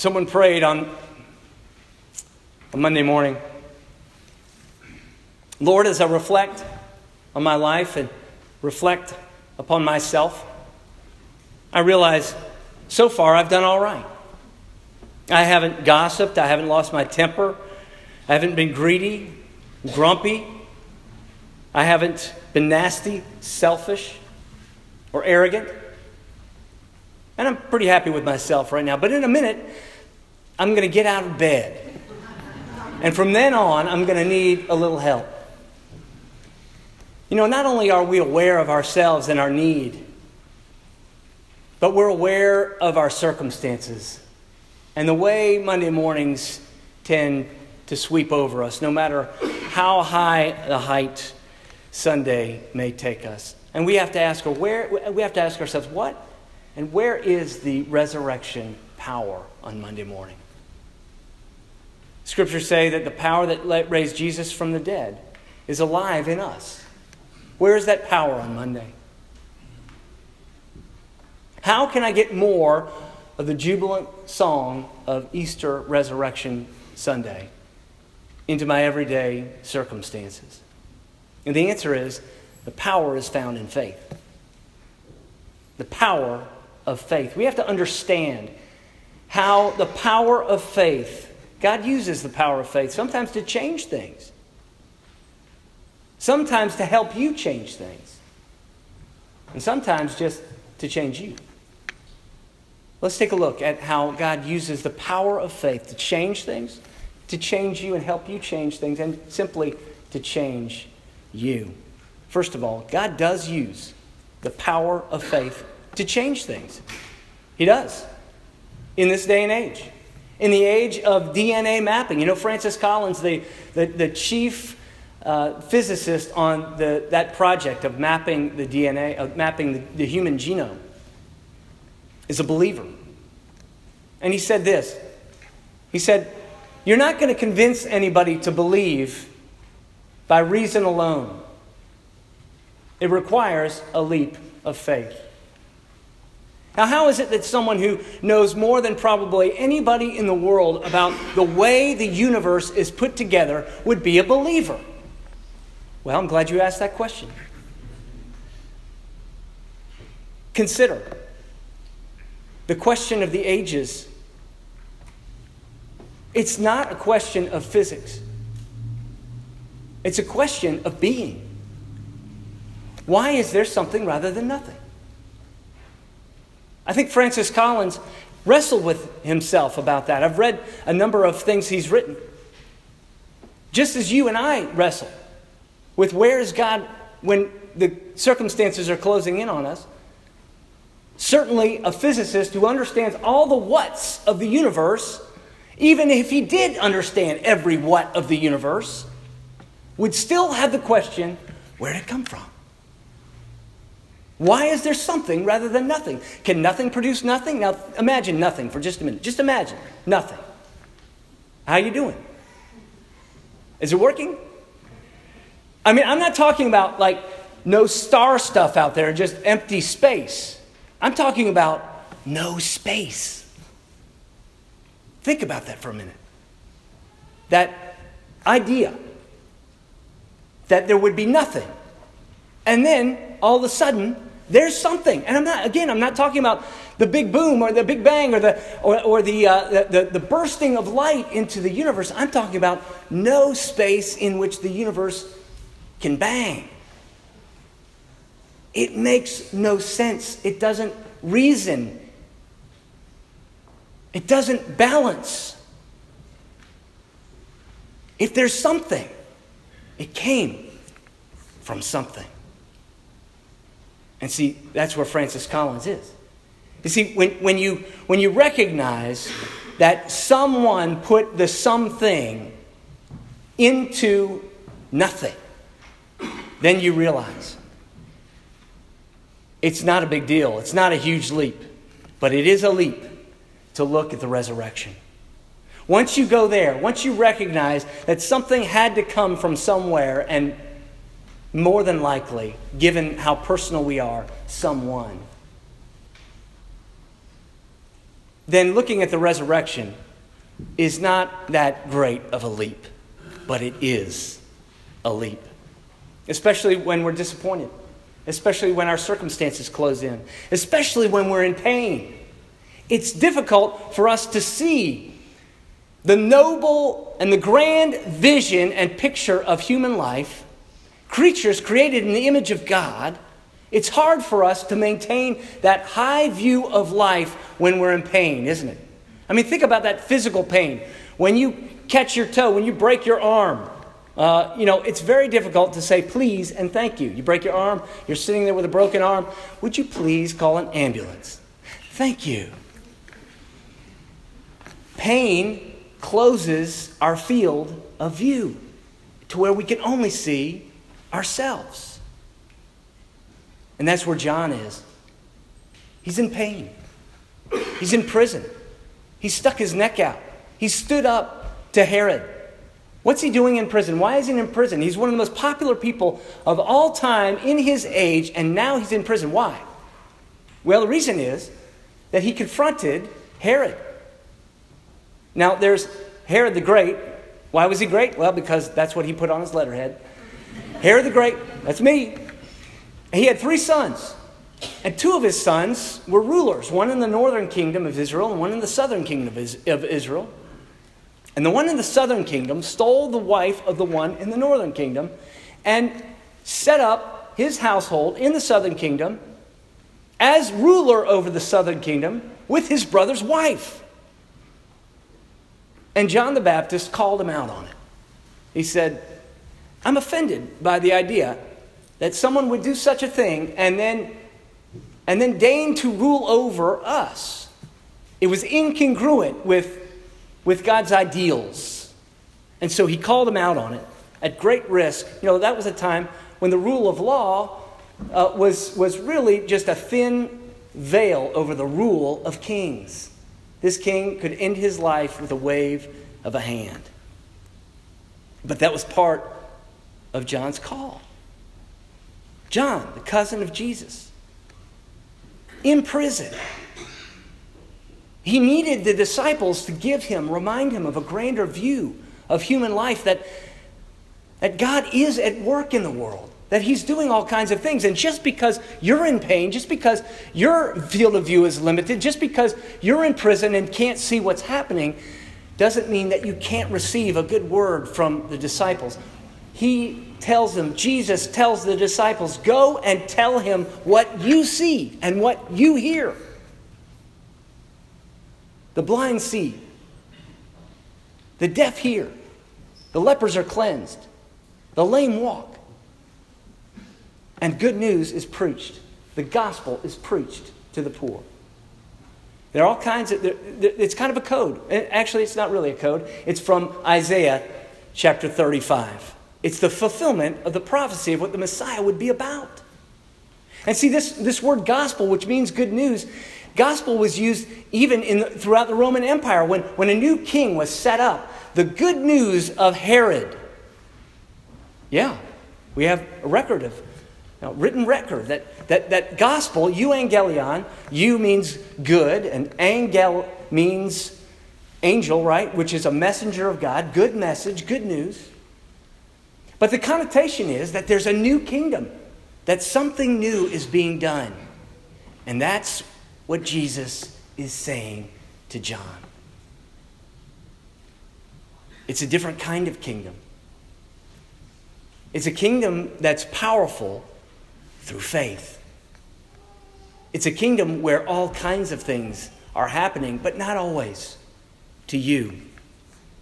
Someone prayed on a Monday morning Lord, as I reflect on my life and reflect upon myself, I realize so far I've done all right. I haven't gossiped, I haven't lost my temper, I haven't been greedy, grumpy, I haven't been nasty, selfish, or arrogant. And I'm pretty happy with myself right now. But in a minute, I'm going to get out of bed. And from then on, I'm going to need a little help. You know, not only are we aware of ourselves and our need, but we're aware of our circumstances and the way Monday mornings tend to sweep over us, no matter how high the height Sunday may take us. And we have to ask, where, we have to ask ourselves, what and where is the resurrection power on Monday morning? Scriptures say that the power that raised Jesus from the dead is alive in us. Where is that power on Monday? How can I get more of the jubilant song of Easter Resurrection Sunday into my everyday circumstances? And the answer is the power is found in faith. The power of faith. We have to understand how the power of faith, God uses the power of faith sometimes to change things, sometimes to help you change things, and sometimes just to change you. Let's take a look at how God uses the power of faith to change things, to change you and help you change things, and simply to change you. First of all, God does use the power of faith to change things. He does. In this day and age. In the age of DNA mapping. You know, Francis Collins, the, the, the chief uh, physicist on the, that project of mapping the DNA, of mapping the, the human genome, is a believer. And he said this He said, You're not going to convince anybody to believe by reason alone. It requires a leap of faith. Now, how is it that someone who knows more than probably anybody in the world about the way the universe is put together would be a believer? Well, I'm glad you asked that question. Consider the question of the ages. It's not a question of physics, it's a question of being. Why is there something rather than nothing? I think Francis Collins wrestled with himself about that. I've read a number of things he's written. Just as you and I wrestle with where is God when the circumstances are closing in on us, certainly a physicist who understands all the whats of the universe, even if he did understand every what of the universe, would still have the question where did it come from? Why is there something rather than nothing? Can nothing produce nothing? Now imagine nothing for just a minute. Just imagine nothing. How are you doing? Is it working? I mean, I'm not talking about like no star stuff out there, just empty space. I'm talking about no space. Think about that for a minute. That idea that there would be nothing. And then all of a sudden, there's something. And I'm not, again, I'm not talking about the big boom or the big bang or the, or, or the, uh, the, the, the bursting of light into the universe. I'm talking about no space in which the universe can bang. It makes no sense. It doesn't reason. It doesn't balance. If there's something, it came from something. And see, that's where Francis Collins is. You see, when, when, you, when you recognize that someone put the something into nothing, then you realize it's not a big deal. It's not a huge leap, but it is a leap to look at the resurrection. Once you go there, once you recognize that something had to come from somewhere and more than likely, given how personal we are, someone. then looking at the resurrection is not that great of a leap, but it is a leap, especially when we're disappointed, especially when our circumstances close in, especially when we're in pain. It's difficult for us to see the noble and the grand vision and picture of human life, creatures created in the image of God. It's hard for us to maintain that high view of life when we're in pain, isn't it? I mean, think about that physical pain. When you catch your toe, when you break your arm, uh, you know, it's very difficult to say please and thank you. You break your arm, you're sitting there with a broken arm. Would you please call an ambulance? Thank you. Pain closes our field of view to where we can only see ourselves. And that's where John is. He's in pain, he's in prison, he stuck his neck out, he stood up to Herod. What's he doing in prison? Why is he in prison? He's one of the most popular people of all time in his age, and now he's in prison. Why? Well, the reason is that he confronted Herod. Now, there's Herod the Great. Why was he great? Well, because that's what he put on his letterhead. Herod the Great, that's me. He had three sons. And two of his sons were rulers, one in the northern kingdom of Israel and one in the southern kingdom of Israel. And the one in the southern kingdom stole the wife of the one in the northern kingdom and set up his household in the southern kingdom as ruler over the southern kingdom with his brother's wife. And John the Baptist called him out on it. He said, I'm offended by the idea that someone would do such a thing and then, and then deign to rule over us. It was incongruent with, with God's ideals. And so he called him out on it at great risk. You know, that was a time when the rule of law uh, was, was really just a thin veil over the rule of kings. This king could end his life with a wave of a hand. But that was part of John's call. John, the cousin of Jesus, in prison. He needed the disciples to give him, remind him of a grander view of human life that, that God is at work in the world that he's doing all kinds of things. And just because you're in pain, just because your field of view is limited, just because you're in prison and can't see what's happening, doesn't mean that you can't receive a good word from the disciples. He tells them, Jesus tells the disciples, go and tell him what you see and what you hear. The blind see, the deaf hear, the lepers are cleansed, the lame walk and good news is preached. The gospel is preached to the poor. There are all kinds of, it's kind of a code. Actually, it's not really a code. It's from Isaiah chapter 35. It's the fulfillment of the prophecy of what the Messiah would be about. And see, this, this word gospel, which means good news, gospel was used even in the, throughout the Roman Empire. When, when a new king was set up, the good news of Herod. Yeah, we have a record of written record that, that, that gospel, euangelion, eu means good, and angel means angel, right? Which is a messenger of God, good message, good news. But the connotation is that there's a new kingdom, that something new is being done. And that's what Jesus is saying to John. It's a different kind of kingdom. It's a kingdom that's powerful through faith. It's a kingdom where all kinds of things are happening, but not always to you.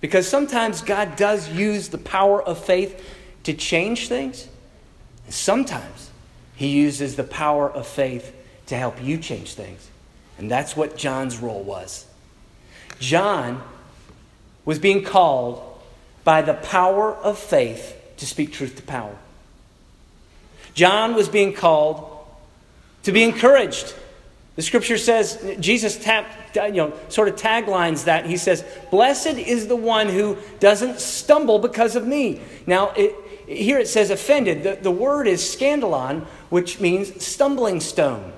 Because sometimes God does use the power of faith to change things. Sometimes He uses the power of faith to help you change things. And that's what John's role was. John was being called by the power of faith to speak truth to power. John was being called to be encouraged. The scripture says, Jesus tap, you know, sort of taglines that. He says, Blessed is the one who doesn't stumble because of me. Now, it, here it says offended. The, the word is scandalon, which means stumbling stone.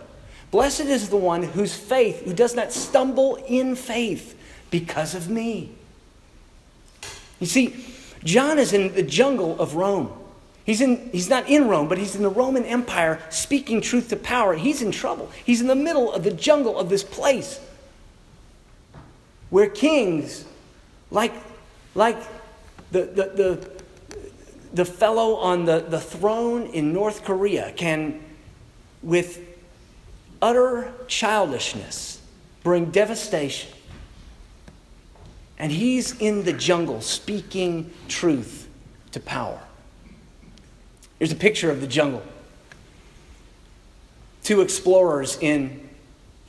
Blessed is the one whose faith, who does not stumble in faith because of me. You see, John is in the jungle of Rome. He's, in, he's not in Rome, but he's in the Roman Empire speaking truth to power. He's in trouble. He's in the middle of the jungle of this place where kings, like, like the, the, the, the fellow on the, the throne in North Korea, can, with utter childishness, bring devastation. And he's in the jungle speaking truth to power. Here's a picture of the jungle. Two explorers in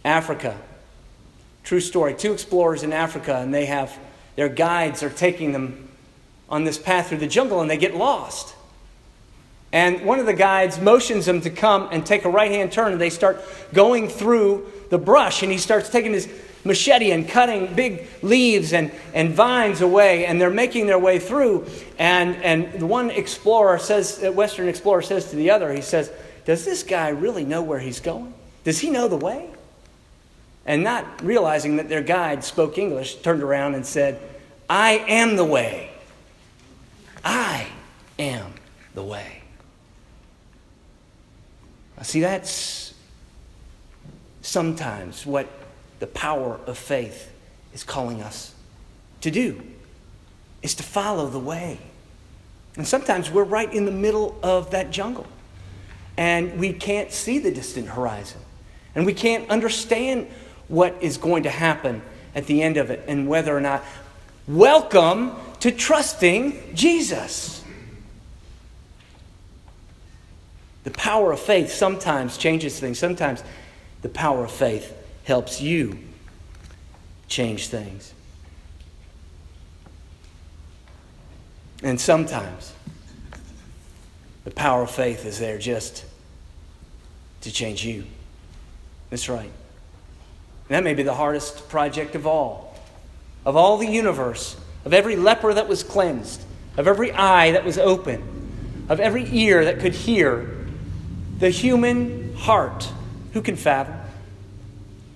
Africa. True story. Two explorers in Africa, and they have their guides are taking them on this path through the jungle, and they get lost. And one of the guides motions them to come and take a right hand turn, and they start going through the brush, and he starts taking his machete and cutting big leaves and, and vines away, and they're making their way through. And, and the one explorer says, Western explorer says to the other, he says, Does this guy really know where he's going? Does he know the way? And not realizing that their guide spoke English, turned around and said, I am the way. I am the way. See, that's sometimes what the power of faith is calling us to do is to follow the way. And sometimes we're right in the middle of that jungle and we can't see the distant horizon and we can't understand what is going to happen at the end of it and whether or not. Welcome to trusting Jesus. The power of faith sometimes changes things. Sometimes the power of faith helps you change things. And sometimes the power of faith is there just to change you. That's right. And that may be the hardest project of all. Of all the universe, of every leper that was cleansed, of every eye that was open, of every ear that could hear, the human heart, who can fathom?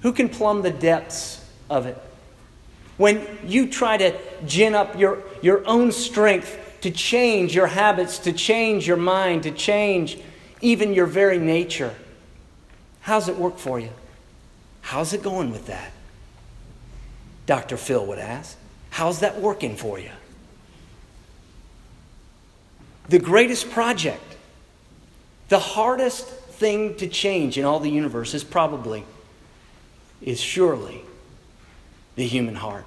Who can plumb the depths of it? When you try to gin up your, your own strength to change your habits, to change your mind, to change even your very nature, how's it work for you? How's it going with that? Dr. Phil would ask. How's that working for you? The greatest project, the hardest thing to change in all the universe is probably is surely the human heart.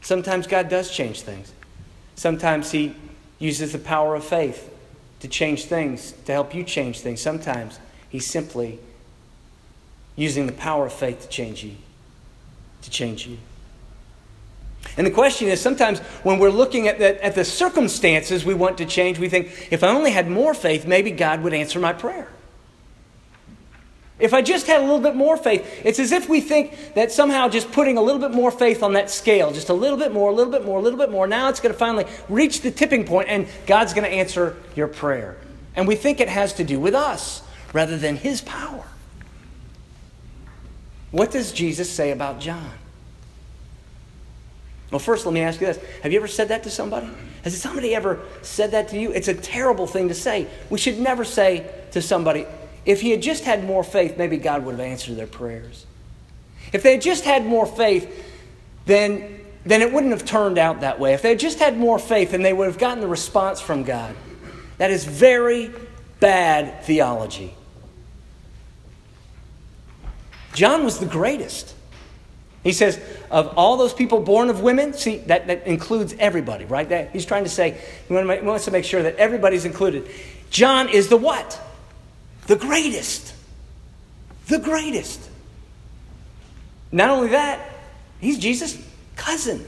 Sometimes God does change things. Sometimes He uses the power of faith to change things, to help you change things. Sometimes He's simply using the power of faith to change you, to change you. And the question is sometimes when we're looking at the, at the circumstances we want to change, we think, if I only had more faith, maybe God would answer my prayer. If I just had a little bit more faith, it's as if we think that somehow just putting a little bit more faith on that scale, just a little bit more, a little bit more, a little bit more, now it's going to finally reach the tipping point and God's going to answer your prayer. And we think it has to do with us rather than His power. What does Jesus say about John? Well, first, let me ask you this Have you ever said that to somebody? Has somebody ever said that to you? It's a terrible thing to say. We should never say to somebody, if he had just had more faith, maybe God would have answered their prayers. If they had just had more faith, then, then it wouldn't have turned out that way. If they had just had more faith, then they would have gotten the response from God. That is very bad theology. John was the greatest. He says, of all those people born of women, see, that, that includes everybody, right? That, he's trying to say, he wants to make sure that everybody's included. John is the what? The greatest. The greatest. Not only that, he's Jesus' cousin.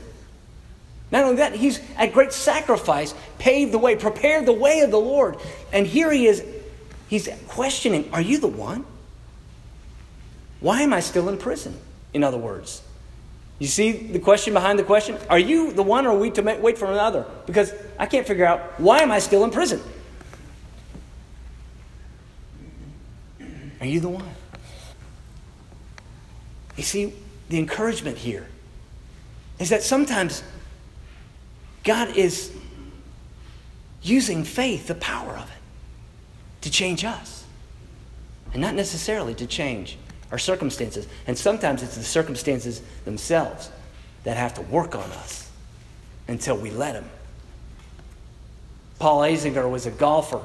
Not only that, he's at great sacrifice paved the way, prepared the way of the Lord. And here he is, he's questioning, Are you the one? Why am I still in prison? In other words, you see the question behind the question? Are you the one or are we to wait for another? Because I can't figure out why am I still in prison? Are you the one? You see, the encouragement here is that sometimes God is using faith, the power of it, to change us, and not necessarily to change our circumstances. And sometimes it's the circumstances themselves that have to work on us until we let them. Paul Azinger was a golfer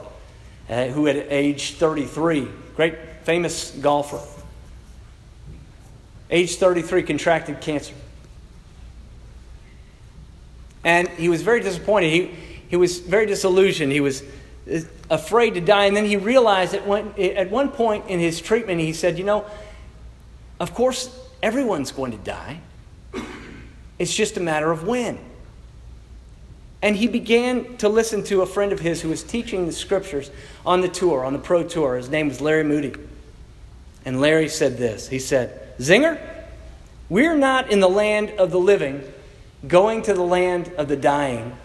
uh, who, at age 33, great famous golfer, age 33, contracted cancer. And he was very disappointed. He, he was very disillusioned. He was uh, afraid to die. And then he realized that when, at one point in his treatment, he said, You know, of course, everyone's going to die. It's just a matter of when. And he began to listen to a friend of his who was teaching the scriptures on the tour, on the pro tour. His name was Larry Moody. And Larry said this He said, Zinger, we're not in the land of the living going to the land of the dying.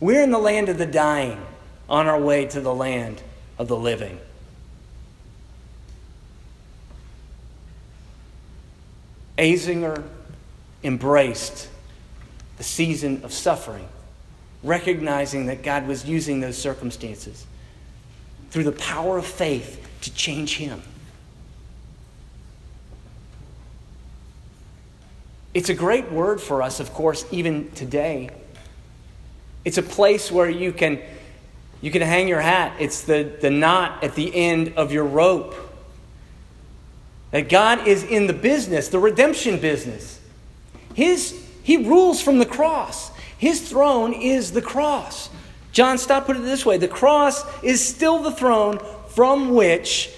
We're in the land of the dying on our way to the land of the living. Azinger embraced the season of suffering, recognizing that God was using those circumstances through the power of faith to change him. It's a great word for us, of course, even today. It's a place where you can, you can hang your hat. It's the, the knot at the end of your rope. That God is in the business, the redemption business. His he rules from the cross. His throne is the cross. John Stott put it this way the cross is still the throne from which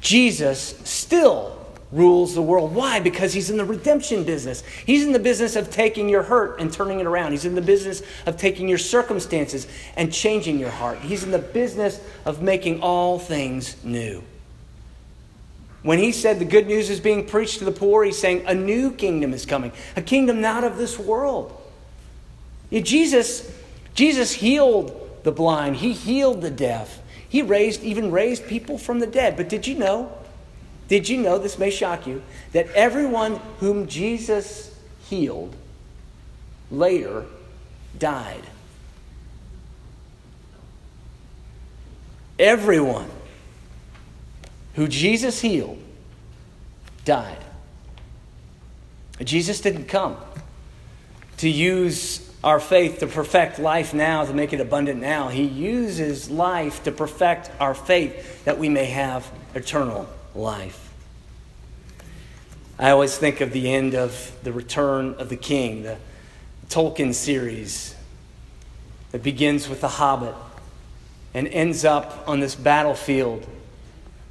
Jesus still rules the world. Why? Because he's in the redemption business. He's in the business of taking your hurt and turning it around. He's in the business of taking your circumstances and changing your heart. He's in the business of making all things new. When he said the good news is being preached to the poor, he's saying a new kingdom is coming, a kingdom not of this world. Jesus, Jesus healed the blind, he healed the deaf, he raised, even raised people from the dead. But did you know? Did you know, this may shock you, that everyone whom Jesus healed later died? Everyone who Jesus healed, died. Jesus didn't come to use our faith to perfect life now, to make it abundant now. He uses life to perfect our faith that we may have eternal life. I always think of the end of The Return of the King, the Tolkien series that begins with the Hobbit and ends up on this battlefield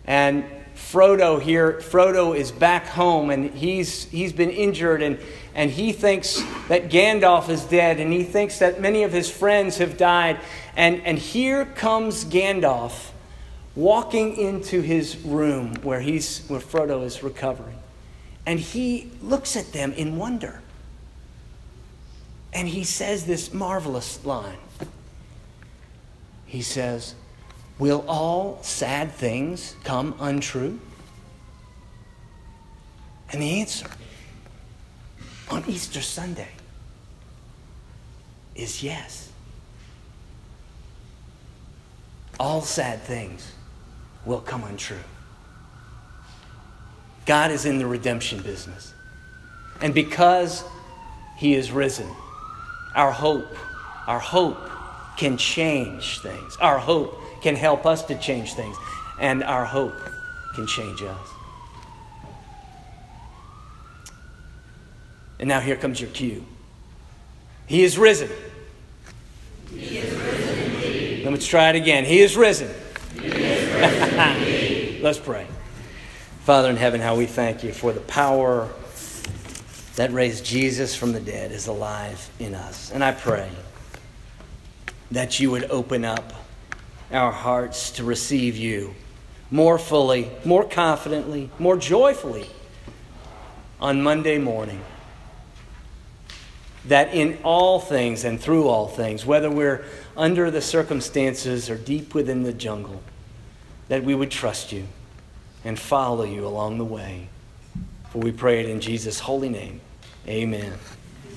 and Frodo here, Frodo is back home and he's, he's been injured and, and he thinks that Gandalf is dead and he thinks that many of his friends have died. And, and here comes Gandalf walking into his room where, he's, where Frodo is recovering. And he looks at them in wonder. And he says this marvelous line. He says, Will all sad things come untrue? And the answer on Easter Sunday is yes. All sad things will come untrue. God is in the redemption business. And because he is risen, our hope, our hope can change things. Our hope can help us to change things, and our hope can change us. And now here comes your cue. He is risen. He is risen indeed. Let's try it again. He is risen. He is risen Let's pray. Father in heaven, how we thank you for the power that raised Jesus from the dead is alive in us. And I pray that you would open up our hearts to receive you more fully, more confidently, more joyfully on Monday morning. That in all things and through all things, whether we're under the circumstances or deep within the jungle, that we would trust you and follow you along the way. For we pray it in Jesus' holy name. Amen.